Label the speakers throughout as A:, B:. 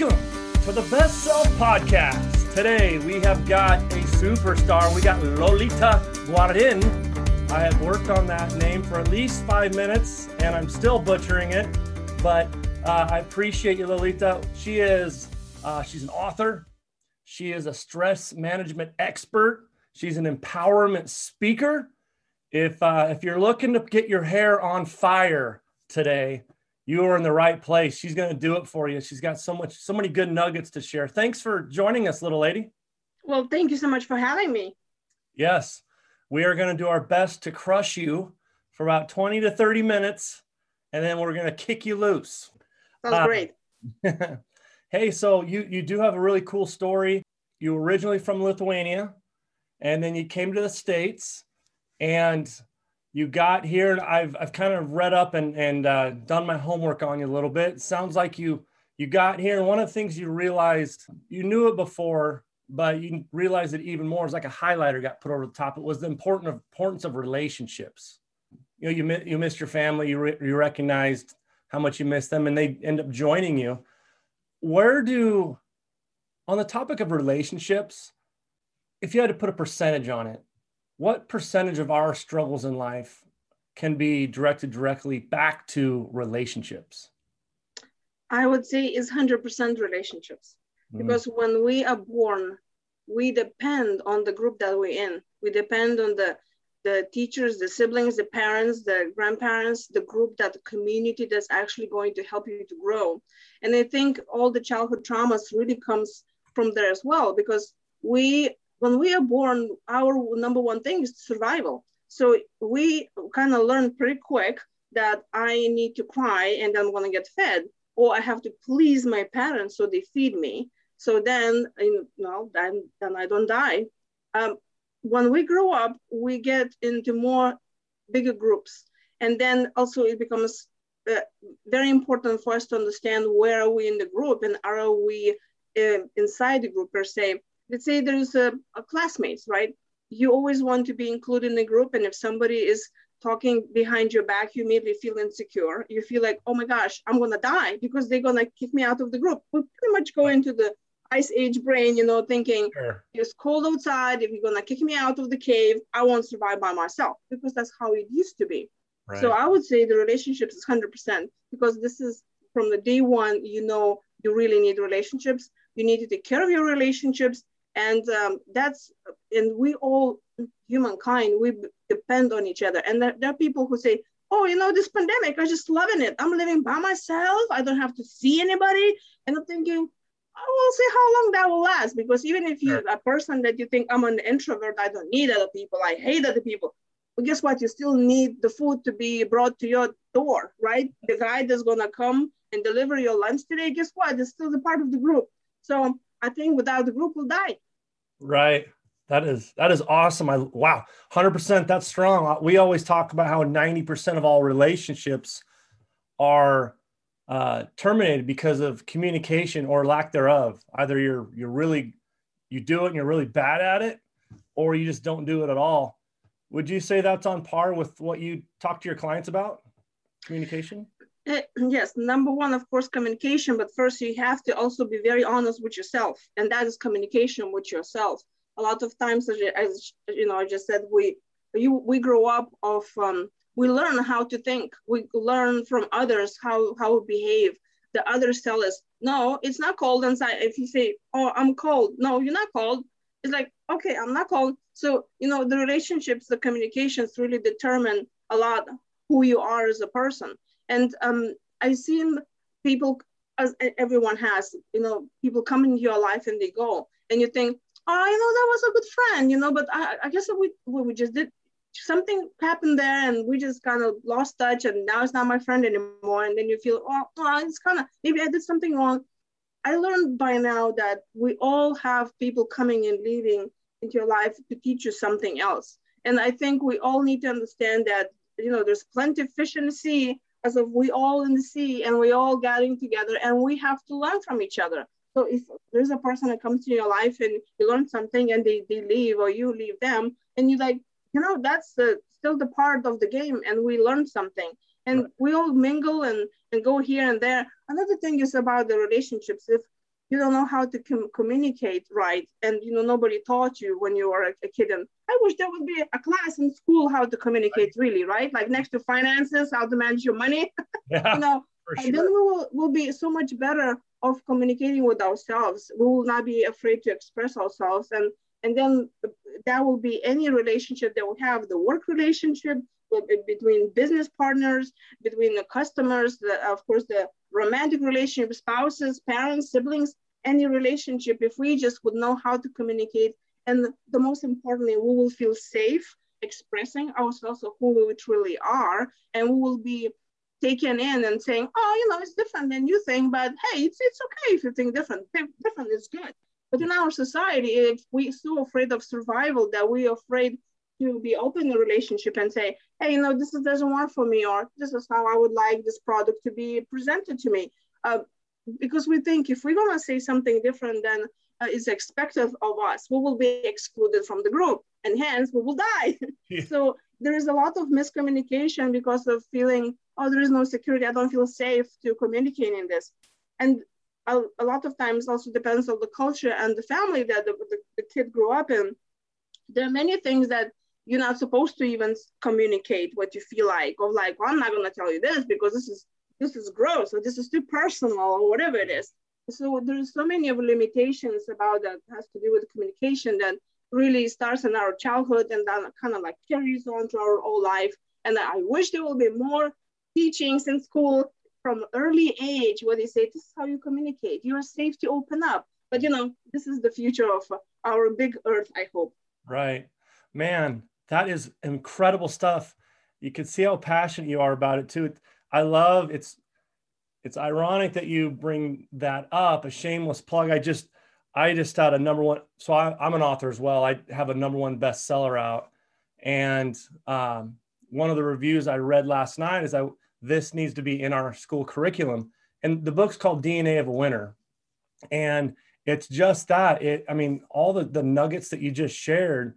A: Welcome to the Best Self Podcast. Today we have got a superstar. We got Lolita Guarin. I have worked on that name for at least five minutes and I'm still butchering it, but uh, I appreciate you, Lolita. She is, uh, she's an author. She is a stress management expert. She's an empowerment speaker. If, uh, if you're looking to get your hair on fire today, you are in the right place. She's going to do it for you. She's got so much, so many good nuggets to share. Thanks for joining us, little lady.
B: Well, thank you so much for having me.
A: Yes, we are going to do our best to crush you for about 20 to 30 minutes, and then we're going to kick you loose.
B: Sounds uh, great.
A: hey, so you you do have a really cool story. You were originally from Lithuania, and then you came to the states, and you got here and I've, I've kind of read up and, and uh, done my homework on you a little bit. It sounds like you, you got here and one of the things you realized, you knew it before, but you realized it even more is like a highlighter got put over the top. It was the important importance of relationships. You know, you, you missed your family, you, re, you recognized how much you missed them and they end up joining you. Where do, on the topic of relationships, if you had to put a percentage on it, what percentage of our struggles in life can be directed directly back to relationships?
B: I would say is 100% relationships. Mm. Because when we are born, we depend on the group that we're in. We depend on the the teachers, the siblings, the parents, the grandparents, the group, that the community that's actually going to help you to grow. And I think all the childhood traumas really comes from there as well because we when we are born, our number one thing is survival. So we kind of learn pretty quick that I need to cry and I'm gonna get fed, or I have to please my parents so they feed me. So then, you know, then then I don't die. Um, when we grow up, we get into more bigger groups, and then also it becomes uh, very important for us to understand where are we in the group and are we uh, inside the group per se let's say there's a, a classmates, right? You always want to be included in a group. And if somebody is talking behind your back, you immediately feel insecure. You feel like, oh my gosh, I'm gonna die because they're gonna kick me out of the group. We pretty much go into the ice age brain, you know, thinking sure. it's cold outside. If you're gonna kick me out of the cave, I won't survive by myself because that's how it used to be. Right. So I would say the relationships is 100% because this is from the day one, you know, you really need relationships. You need to take care of your relationships and um, that's and we all humankind we depend on each other. And there, there, are people who say oh you know this pandemic i'm just loving it. I'm living by myself. I don't have to see anybody. And i'm thinking oh, we'll see how long that will last because even if you're a person that you think i'm an introvert i don't need other people i hate other people but guess what? You still need the food to be brought to your door right? The guy that's going to come and deliver your lunch today. Guess what? It's still the part of the group. So I think without the group, we'll die.
A: Right. That is that is awesome. I wow, hundred percent. That's strong. We always talk about how ninety percent of all relationships are uh, terminated because of communication or lack thereof. Either you're you're really you do it and you're really bad at it, or you just don't do it at all. Would you say that's on par with what you talk to your clients about? Communication.
B: Uh, yes, number one, of course, communication, but first you have to also be very honest with yourself, and that is communication with yourself. A lot of times, as you know, I just said, we you we grow up of um, we learn how to think, we learn from others how how we behave. The others tell us, no, it's not cold inside. If you say, oh, I'm cold, no, you're not cold. It's like, okay, I'm not cold. So you know, the relationships, the communications really determine a lot who you are as a person and um, I've seen people, as everyone has, you know, people come into your life and they go, and you think, oh, you know, that was a good friend, you know, but I, I guess we, we just did something happened there and we just kind of lost touch and now it's not my friend anymore. And then you feel, oh, oh it's kind of, maybe I did something wrong. I learned by now that we all have people coming and leaving into your life to teach you something else. And I think we all need to understand that, you know, there's plenty of fish in the sea as if we all in the sea and we all gathering together and we have to learn from each other. So if there's a person that comes to your life and you learn something and they, they leave or you leave them and you like, you know, that's the, still the part of the game and we learn something and right. we all mingle and, and go here and there. Another thing is about the relationships. If you don't know how to com- communicate right and you know nobody taught you when you were a, a, kid and i wish there would be a class in school how to communicate really right? Like next to finances how to manage your money. Yeah, you know sure. and then we will, will be so much better of communicating with ourselves. We will not be afraid to express ourselves and and then that will be any relationship that we have the work relationship between business partners between the customers the, of course the romantic relationship, spouses, parents, siblings, any relationship, if we just would know how to communicate, and the most importantly, we will feel safe expressing ourselves of who we truly are, and we will be taken in and saying, oh, you know, it's different than you think, but hey, it's, it's okay if you think different. Different is good. But in our society, if we're so afraid of survival that we're afraid to be open in a relationship and say, hey, you know, this doesn't work for me, or this is how I would like this product to be presented to me. Uh, because we think if we're gonna say something different than uh, is expected of us, we will be excluded from the group, and hence we will die. Yeah. So there is a lot of miscommunication because of feeling, oh, there is no security. I don't feel safe to communicate in this, and a, a lot of times also depends on the culture and the family that the, the, the kid grew up in. There are many things that you're not supposed to even communicate what you feel like or like well, i'm not going to tell you this because this is this is gross or this is too personal or whatever it is. So there's so many of limitations about that has to do with communication that really starts in our childhood and then kind of like carries on to our whole life. And i wish there will be more teachings in school from early age where they say this is how you communicate. You're safe to open up. But you know this is the future of our big earth i hope.
A: Right. Man that is incredible stuff. You can see how passionate you are about it too. I love it's it's ironic that you bring that up. A shameless plug. I just I just had a number one. So I, am an author as well. I have a number one bestseller out, and um, one of the reviews I read last night is that this needs to be in our school curriculum. And the book's called DNA of a Winner, and it's just that. It. I mean, all the the nuggets that you just shared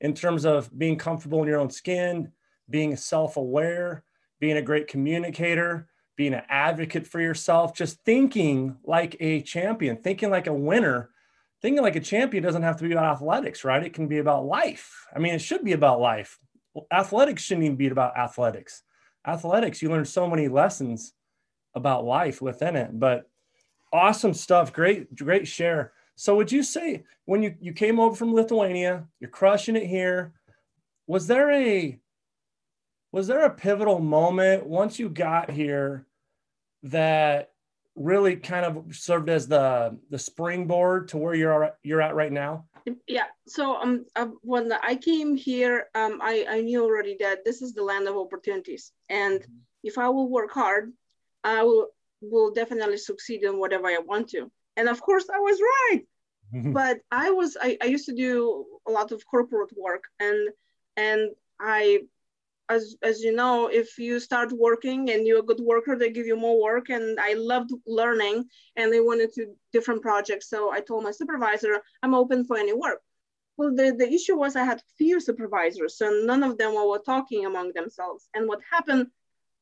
A: in terms of being comfortable in your own skin, being self aware, being a great communicator, being an advocate for yourself, just thinking like a champion, thinking like a winner. Thinking like a champion doesn't have to be about athletics, right? It can be about life. I mean, it should be about life. Athletics shouldn't even be about athletics. Athletics, you learn so many lessons about life within it. But awesome stuff. Great, great share. So would you say when you, you came over from Lithuania, you're crushing it here, was there a was there a pivotal moment once you got here that really kind of served as the the springboard to where you're you're at right now?
B: Yeah. So um, uh, when I came here, um, I I knew already that this is the land of opportunities, and mm-hmm. if I will work hard, I will will definitely succeed in whatever I want to. And of course, I was right. Mm-hmm. but I was I, I used to do a lot of corporate work and and I as as you know if you start working and you're a good worker they give you more work and I loved learning and they wanted to different projects so I told my supervisor I'm open for any work well the, the issue was I had few supervisors so none of them were talking among themselves and what happened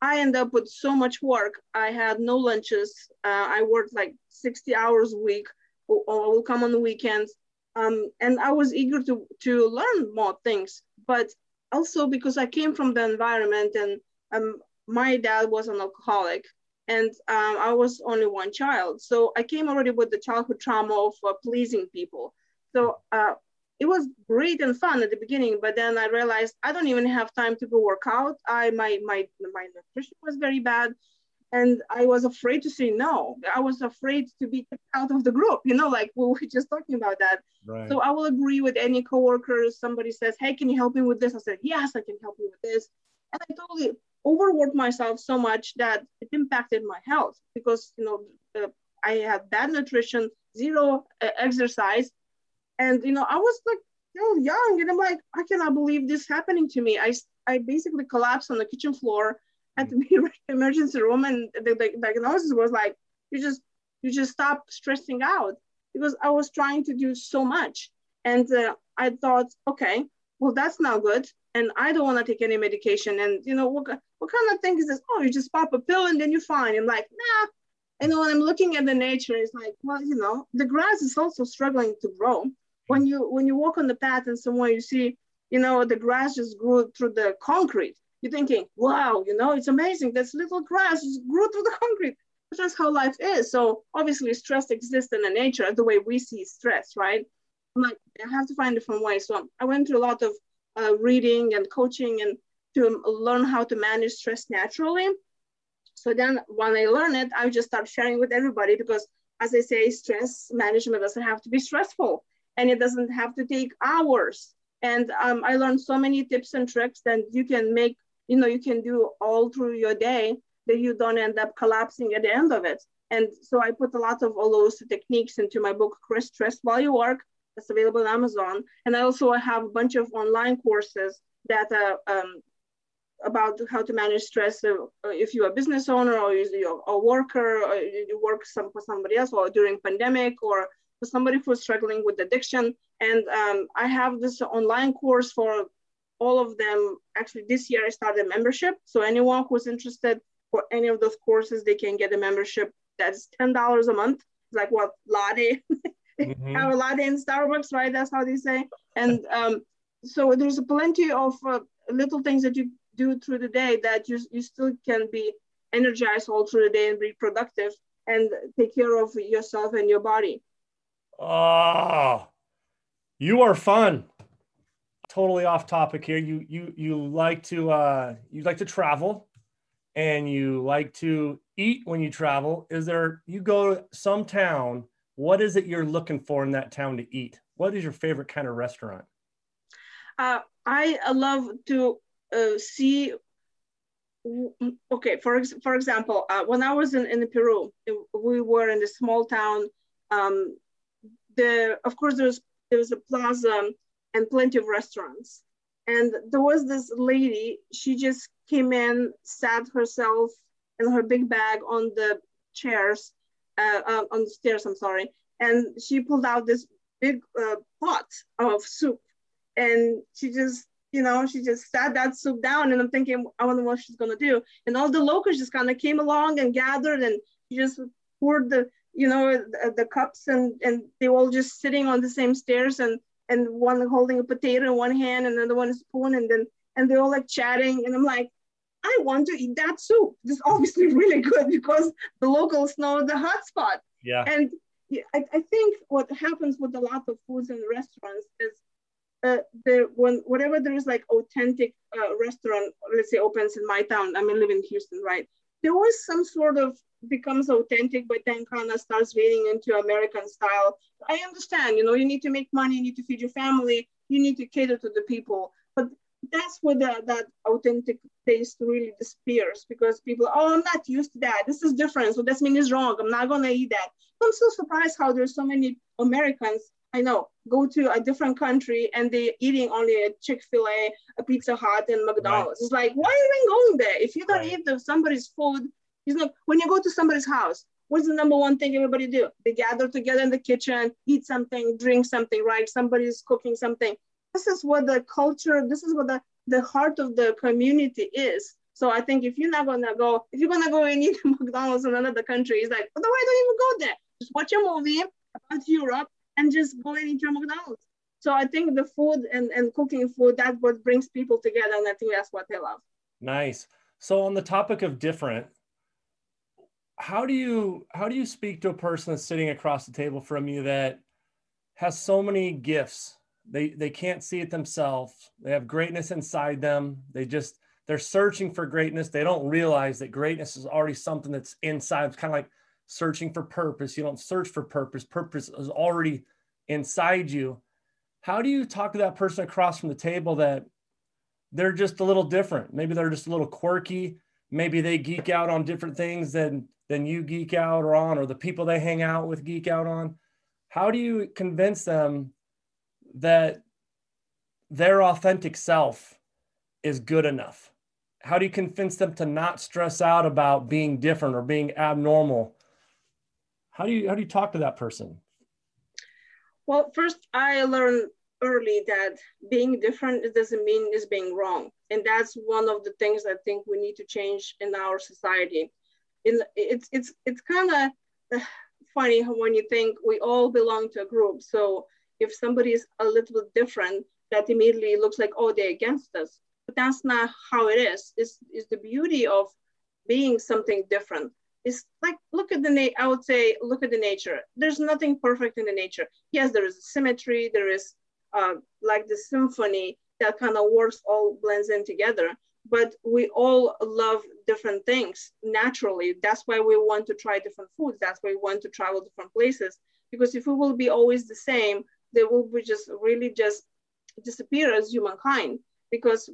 B: I ended up with so much work. I had no lunches. Uh, I worked like 60 hours a week, or, will come on the weekends. Um, and I was eager to, to learn more things, but also because I came from the environment and um, my dad was an alcoholic and um, I was only one child. So I came already with the childhood trauma of uh, pleasing people. So uh, it was great and fun at the beginning, but then I realized I don't even have time to go work out. I my my my nutrition was very bad, and I was afraid to say no. I was afraid to be kicked out of the group. You know, like we were just talking about that. Right. So I will agree with any coworkers. Somebody says, "Hey, can you help me with this?" I said, "Yes, I can help you with this," and I totally overworked myself so much that it impacted my health because you know uh, I had bad nutrition, zero uh, exercise, and you know, I was like still young, and I'm like, I cannot believe this happening to me. I I basically collapsed on the kitchen floor, had to be in the emergency room, and the, the diagnosis was like, you just you just stop stressing out because I was trying to do so much, and uh, I thought, okay, well that's not good, and I don't want to take any medication, and you know what what kind of thing is this? Oh, you just pop a pill and then you're fine. I'm like, nah. And when I'm looking at the nature, it's like, well, you know, the grass is also struggling to grow. When you when you walk on the path and somewhere you see, you know, the grass just grew through the concrete. You're thinking, wow, you know, it's amazing. This little grass grew through the concrete. But that's how life is. So obviously stress exists in the nature, the way we see stress, right? I'm like, I have to find different ways. So I went through a lot of uh, reading and coaching and to learn how to manage stress naturally. So then when I learn it, I just start sharing with everybody because as I say, stress management doesn't have to be stressful and it doesn't have to take hours. And um, I learned so many tips and tricks that you can make, you know, you can do all through your day that you don't end up collapsing at the end of it. And so I put a lot of all those techniques into my book, Crush Stress While You Work, that's available on Amazon. And I also have a bunch of online courses that uh, um, about how to manage stress uh, if you're a business owner or you're a worker or you work some, for somebody else or during pandemic or for somebody who's struggling with addiction. And um, I have this online course for all of them. Actually, this year I started a membership. So anyone who's interested for any of those courses, they can get a membership that's $10 a month. It's like what latte, mm-hmm. have a latte in Starbucks, right? That's how they say. And um, so there's plenty of uh, little things that you do through the day that you, you still can be energized all through the day and be productive and take care of yourself and your body.
A: Oh, you are fun. Totally off topic here. You you you like to uh you like to travel and you like to eat when you travel. Is there you go to some town, what is it you're looking for in that town to eat? What is your favorite kind of restaurant?
B: Uh, I love to uh, see okay for for example uh, when i was in, in peru we were in a small town um, the of course there was there was a plaza and plenty of restaurants and there was this lady she just came in sat herself and her big bag on the chairs uh, uh, on the stairs i'm sorry and she pulled out this big uh, pot of soup and she just you know, she just sat that soup down and I'm thinking, I wonder what she's gonna do. And all the locals just kind of came along and gathered and she just poured the, you know, the, the, cups and, and they all just sitting on the same stairs and, and one holding a potato in one hand and another one a spoon and then, and they're all like chatting. And I'm like, I want to eat that soup. This is obviously really good because the locals know the hot spot.
A: Yeah.
B: And I, I think what happens with a lot of foods in restaurants is uh, the when whatever there is like authentic uh, restaurant, let's say opens in my town. I mean, live in Houston, right? There always some sort of becomes authentic, but then kind of starts veering into American style. I understand, you know, you need to make money, you need to feed your family, you need to cater to the people, but that's where the, that authentic taste really disappears because people, oh, I'm not used to that. This is different. So that means it's wrong. I'm not gonna eat that. I'm so surprised how there's so many Americans I know, go to a different country and they're eating only a Chick-fil-A, a Pizza Hut, and McDonald's. Right. It's like, why are you even going there? If you don't right. eat the, somebody's food, you know, when you go to somebody's house, what's the number one thing everybody do? They gather together in the kitchen, eat something, drink something, right? Somebody's cooking something. This is what the culture, this is what the, the heart of the community is. So I think if you're not gonna go, if you're gonna go and eat McDonald's in another country, it's like, otherwise don't even go there. Just watch a movie about Europe and just going into McDonald's. So I think the food and, and cooking food, that's what brings people together. And I think that's what they love.
A: Nice. So on the topic of different, how do you how do you speak to a person that's sitting across the table from you that has so many gifts? They they can't see it themselves. They have greatness inside them. They just they're searching for greatness. They don't realize that greatness is already something that's inside. It's kind of like searching for purpose. You don't search for purpose. Purpose is already inside you. How do you talk to that person across from the table that they're just a little different? Maybe they're just a little quirky. Maybe they geek out on different things than than you geek out or on, or the people they hang out with geek out on. How do you convince them that their authentic self is good enough? How do you convince them to not stress out about being different or being abnormal how do you how do you talk to that person
B: well first i learned early that being different doesn't mean is being wrong and that's one of the things i think we need to change in our society In, it's it's it's kind of uh, funny when you think we all belong to a group. So if somebody is a little bit different, that immediately looks like oh they're against us. But that's not how it is. It's, it's the beauty of being something different. It's like look at the na- I would say look at the nature. There's nothing perfect in the nature. Yes, there is symmetry. There is uh, like the symphony that kind of works all blends in together. But we all love different things naturally. That's why we want to try different foods. That's why we want to travel different places. Because if we will be always the same they will be just really just disappear as humankind. Because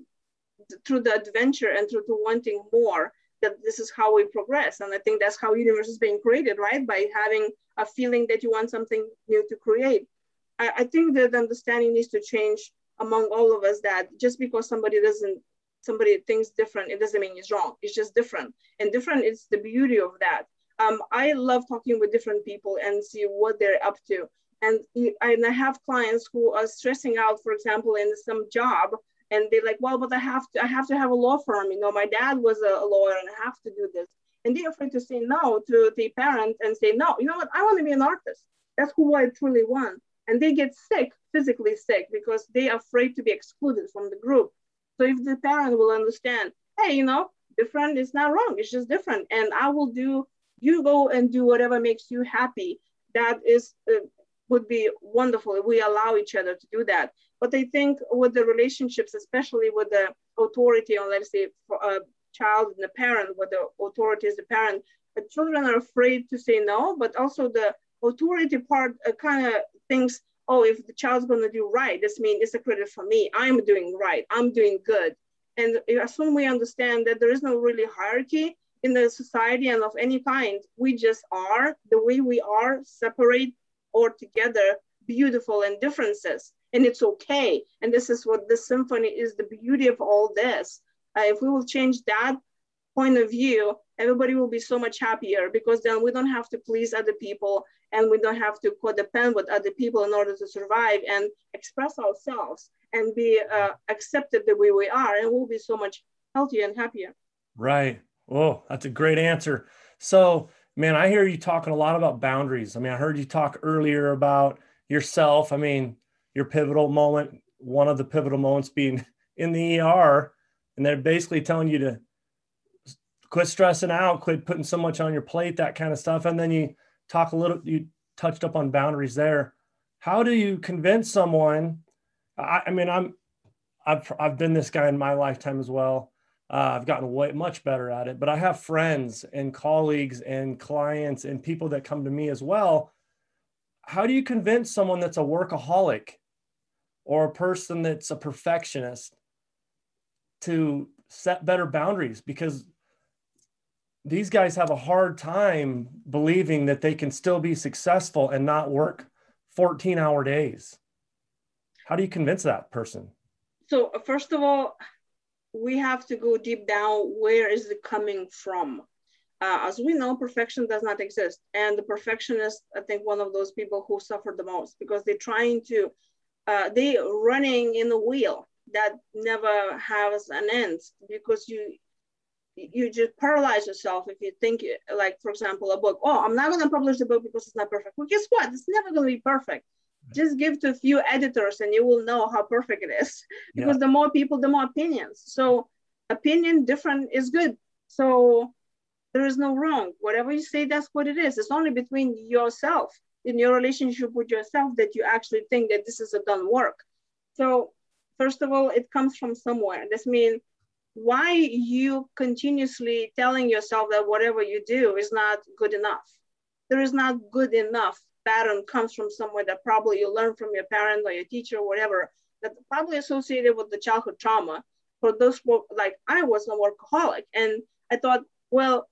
B: through the adventure and through the wanting more that this is how we progress. And i think that's how universe is being created right? By having a feeling that you want something new to create. I, I think that understanding needs to change among all of us that just because somebody doesn't somebody thinks different it doesn't mean it's wrong. It's just different. And different is the beauty of that. Um, i love talking with different people and see what they're up to. And, and i have clients who are stressing out for example in some job and they're like well but i have to i have to have a law firm. You know my dad was a, lawyer and i have to do this. And they're afraid to say no to the parent and say no you know what? I want to be an artist. That's who i truly want and they get sick physically sick because they're afraid to be excluded from the group. So if the parent will understand hey you know different is not wrong it's just different and i will do you go and do whatever makes you happy that is uh, would be wonderful if we allow each other to do that. But i think with the relationships especially with the authority on let's say for a child and the parent where the authority is the parent the children are afraid to say no but also the authority part uh, kind of thinks, oh, if the child's going to do right, this means it's a credit for me. I'm doing right. I'm doing good. And as soon we understand that there is no really hierarchy in the society and of any kind, we just are the way we are, separate or together, beautiful and differences. And it's okay. And this is what this symphony is the beauty of all this. Uh, if we will change that point of view, everybody will be so much happier because then we don't have to please other people and we don't have to codepend with other people in order to survive and express ourselves and be uh, accepted the way we are and we'll be so much healthier and happier.
A: Right. Oh that's a great answer. So man i hear you talking a lot about boundaries. I mean i heard you talk earlier about yourself. I mean your pivotal moment one of the pivotal moments being in the er and they're basically telling you to quit stressing out, quit putting so much on your plate, that kind of stuff. And then you talk a little, you touched up on boundaries there. How do you convince someone? I, I mean, I'm, I've, I've been this guy in my lifetime as well. Uh, I've gotten way much better at it, but I have friends and colleagues and clients and people that come to me as well. How do you convince someone that's a workaholic or a person that's a perfectionist to set better boundaries? Because these guys have a hard time believing that they can still be successful and not work 14 hour days. How do you convince that person?
B: So, first of all, we have to go deep down where is it coming from? Uh, as we know, perfection does not exist. And the perfectionist, I think, one of those people who suffer the most because they're trying to, uh, they running in a wheel that never has an end because you you just paralyze yourself if you think like for example a book. Oh i'm not going to publish the book because it's not perfect. Well guess what? It's never going to be perfect. Just give to a few editors and you will know how perfect it is. Because yeah. the more people the more opinions. So opinion different is good. So there is no wrong. Whatever you say that's what it is. It's only between yourself in your relationship with yourself that you actually think that this is a done work. So first of all it comes from somewhere. This means why you continuously telling yourself that whatever you do is not good enough? There is not good enough pattern comes from somewhere that probably you learned from your parent or your teacher or whatever that probably associated with the childhood trauma. For those like i was a workaholic and i thought well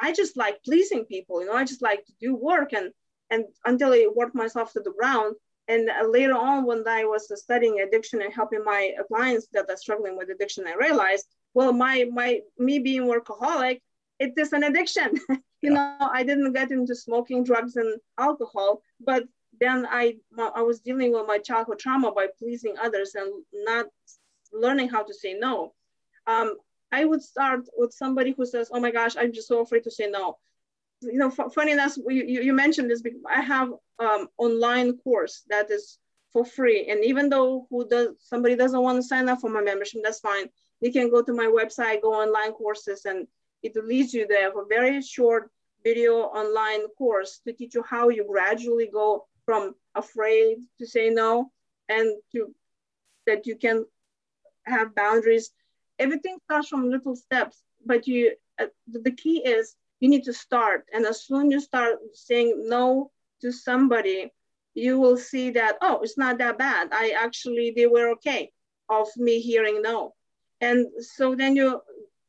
B: i just like pleasing people you know i just like to do work and and until i worked myself to the ground and later on, when I was studying addiction and helping my clients that are struggling with addiction, I realized, well, my my me being workaholic, it is an addiction. you yeah. know, I didn't get into smoking, drugs, and alcohol, but then I I was dealing with my childhood trauma by pleasing others and not learning how to say no. Um, I would start with somebody who says, "Oh my gosh, I'm just so afraid to say no." You know, funny enough, you, you mentioned this. Because I have um, online course that is for free, and even though who does somebody doesn't want to sign up for my membership, that's fine. You can go to my website, go online courses, and it leads you there for very short video online course to teach you how you gradually go from afraid to say no and to that you can have boundaries everything starts from little steps but you uh, the key is you need to start and as soon as you start saying no to somebody you will see that oh it's not that bad i actually they were okay of me hearing no and so then you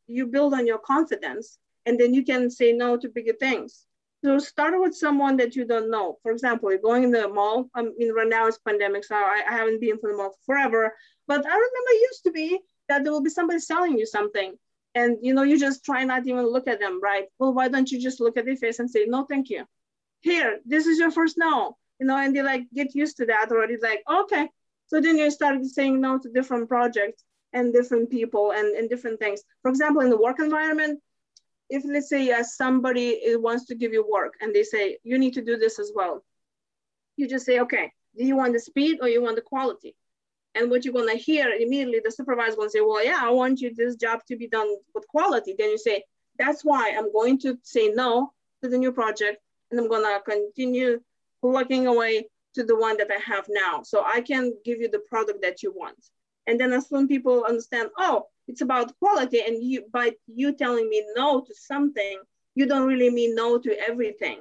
B: you build on your confidence and then you can say no to bigger things so start with someone that you don't know. For example, you're going in the mall. I mean, right now it's pandemic, so I, I haven't been for the mall forever. But I remember it used to be that there will be somebody selling you something, and you know, you just try not even look at them, right? Well, why don't you just look at their face and say, no, thank you. Here, this is your first no, you know, and they like get used to that already. Like, okay. So then you start saying no to different projects and different people and, and different things. For example, in the work environment, if let's say uh, somebody wants to give you work and they say you need to do this as well you just say okay do you want the speed or you want the quality and what you're going to hear immediately the supervisor will say well yeah i want you this job to be done with quality. Then you say that's why i'm going to say no to the new project and i'm going to continue plugging away to the one that i have now so i can give you the product that you want. And then as soon people understand oh it's about quality and you by you telling me no to something you don't really mean no to everything.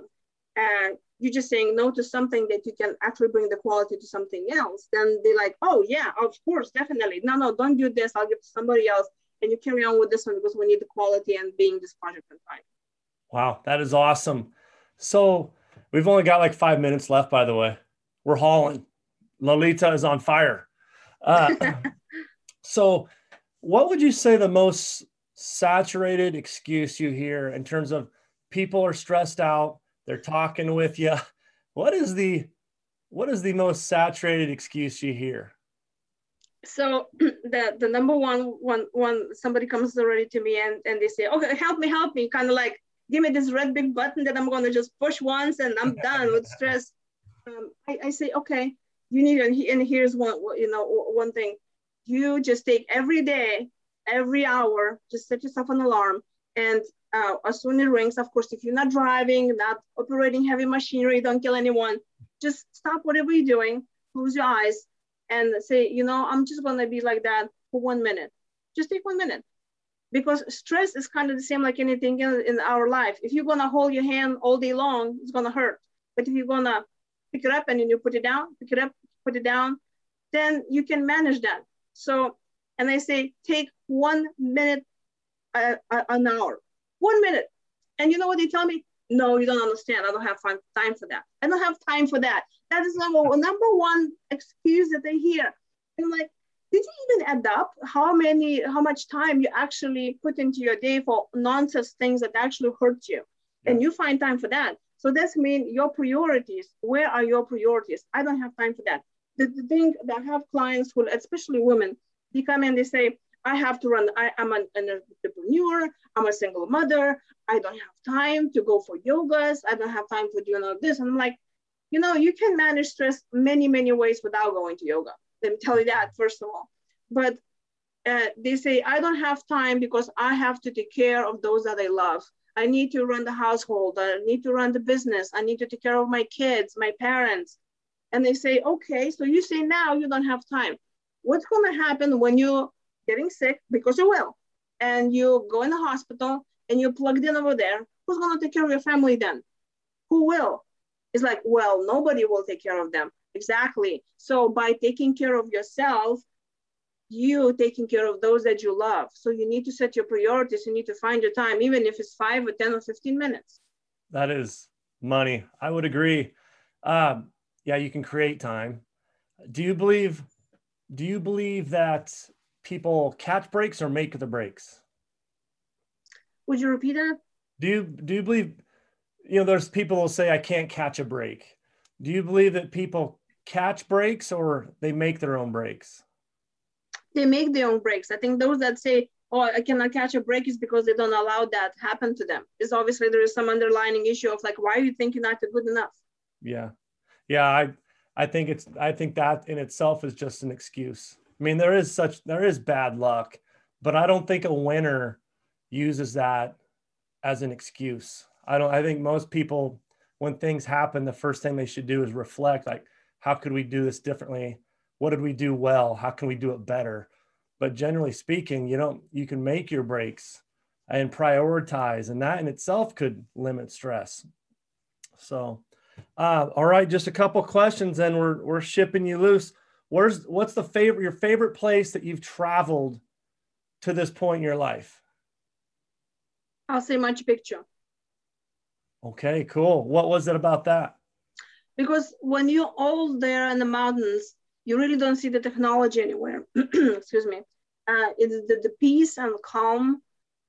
B: And you're just saying no to something that you can actually bring the quality to something else then they're like oh yeah of course definitely. No no don't do this. I'll give to somebody else. And you carry on with this one because we need the quality and being this project on time.
A: Wow that is awesome. So we've only got like five minutes left by the way. We're hauling. Lolita is on fire. Uh, so what would you say the most saturated excuse you hear in terms of people are stressed out they're talking with you what is the what is the most saturated excuse you hear?
B: So the the number one one one somebody comes already to me and and they say okay help me help me. Kind of like give me this red big button that i'm going to just push once and i'm done with stress. Um, I, I say okay you need and here's one you know one thing. You just take every day, every hour, just set yourself an alarm. And uh, as soon as it rings, of course, if you're not driving, not operating heavy machinery, don't kill anyone, just stop whatever you're doing, close your eyes, and say, you know, I'm just gonna be like that for one minute. Just take one minute. Because stress is kind of the same like anything in, in our life. If you're gonna hold your hand all day long, it's gonna hurt. But if you're gonna pick it up and then you put it down, pick it up, put it down, then you can manage that. So, and I say, take one minute uh, uh, an hour, one minute. And you know what they tell me? No, you don't understand. I don't have time for that. I don't have time for that. That is number, number one excuse that they hear. I'm like, did you even add up how many, how much time you actually put into your day for nonsense things that actually hurt you? Yeah. And you find time for that. So that's mean your priorities. Where are your priorities? I don't have time for that the, the thing that I have clients who, especially women, they come and they say, I have to run, I, am an, an entrepreneur, I'm a single mother, I don't have time to go for yogas, I don't have time for doing all this. And I'm like, you know, you can manage stress many, many ways without going to yoga. Let me tell you that, first of all. But uh, they say, I don't have time because I have to take care of those that I love. I need to run the household. I need to run the business. I need to take care of my kids, my parents and they say, okay, so you say now you don't have time. What's going to happen when you're getting sick? Because you will. And you go in the hospital and you're plugged in over there. Who's going to take care of your family then? Who will? It's like, well, nobody will take care of them. Exactly. So by taking care of yourself, you taking care of those that you love. So you need to set your priorities. You need to find your time, even if it's five or 10 or 15 minutes.
A: That is money. I would agree. Um, yeah, you can create time. Do you believe do you believe that people catch breaks or make the breaks?
B: Would you repeat that?
A: Do you do you believe you know there's people will say I can't catch a break. Do you believe that people catch breaks or they make their own breaks?
B: They make their own breaks. I think those that say, oh, I cannot catch a break is because they don't allow that happen to them. It's obviously there is some underlying issue of like, why you think you're not good enough?
A: Yeah. Yeah. I, I think it's, I think that in itself is just an excuse. I mean, there is such, there is bad luck, but I don't think a winner uses that as an excuse. I don't, I think most people, when things happen, the first thing they should do is reflect like, how could we do this differently? What did we do well? How can we do it better? but generally speaking you don't you can make your breaks and prioritize and that in itself could limit stress so uh, all right just a couple questions and we're we're shipping you loose where's what's the favorite your favorite place that you've traveled to this point in your life
B: i'll say machu picchu
A: okay cool what was it about that
B: because when you're all there in the mountains you really don't see the technology anywhere. Excuse me. Uh, it's the, the peace and calm.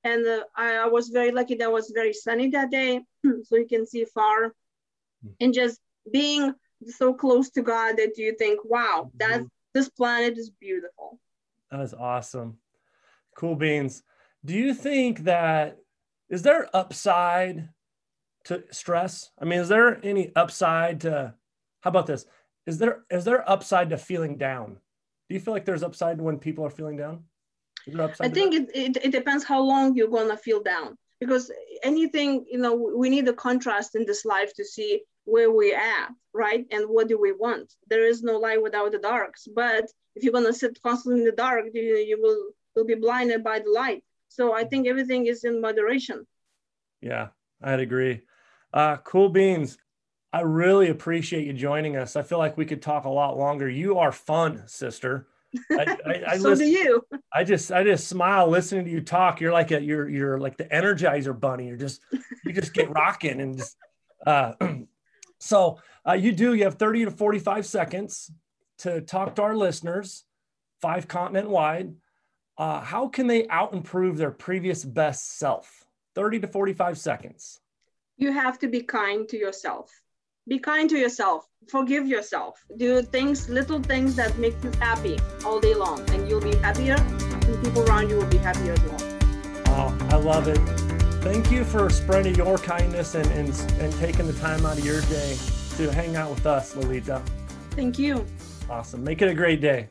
B: And uh, I, I, was very lucky that was very sunny that day, so you can see far. Mm-hmm. And just being so close to God that you think, wow, that mm-hmm. this planet is beautiful.
A: That is awesome. Cool beans. Do you think that is there upside to stress? I mean, is there any upside to how about this? is there is there upside to feeling down? Do you feel like there's upside when people are feeling down?
B: I think it, it, it depends how long you're gonna feel down because anything you know we need a contrast in this life to see where we're at right? And what do we want? There is no light without the darks. But if you're going to sit constantly in the dark you, you will will be blinded by the light. So i think everything is in moderation.
A: Yeah i'd agree. Uh, cool beans. I really appreciate you joining us. I feel like we could talk a lot longer. You are fun, sister.
B: I, I, I so listen, do you.
A: I just I just smile listening to you talk. You're like a you're you're like the Energizer Bunny. You're just you just get rocking and just. Uh, so uh, you do. You have 30 to 45 seconds to talk to our listeners, five continent wide. Uh, how can they out improve their previous best self? 30 to 45 seconds.
B: You have to be kind to yourself be kind to yourself. Forgive yourself. Do things little things that make you happy all day long and you'll be happier and people around you will be happier as well.
A: Oh i love it. Thank you for spreading your kindness and, and, and taking the time out of your day to hang out with us lolita.
B: Thank you.
A: Awesome. Make it a great day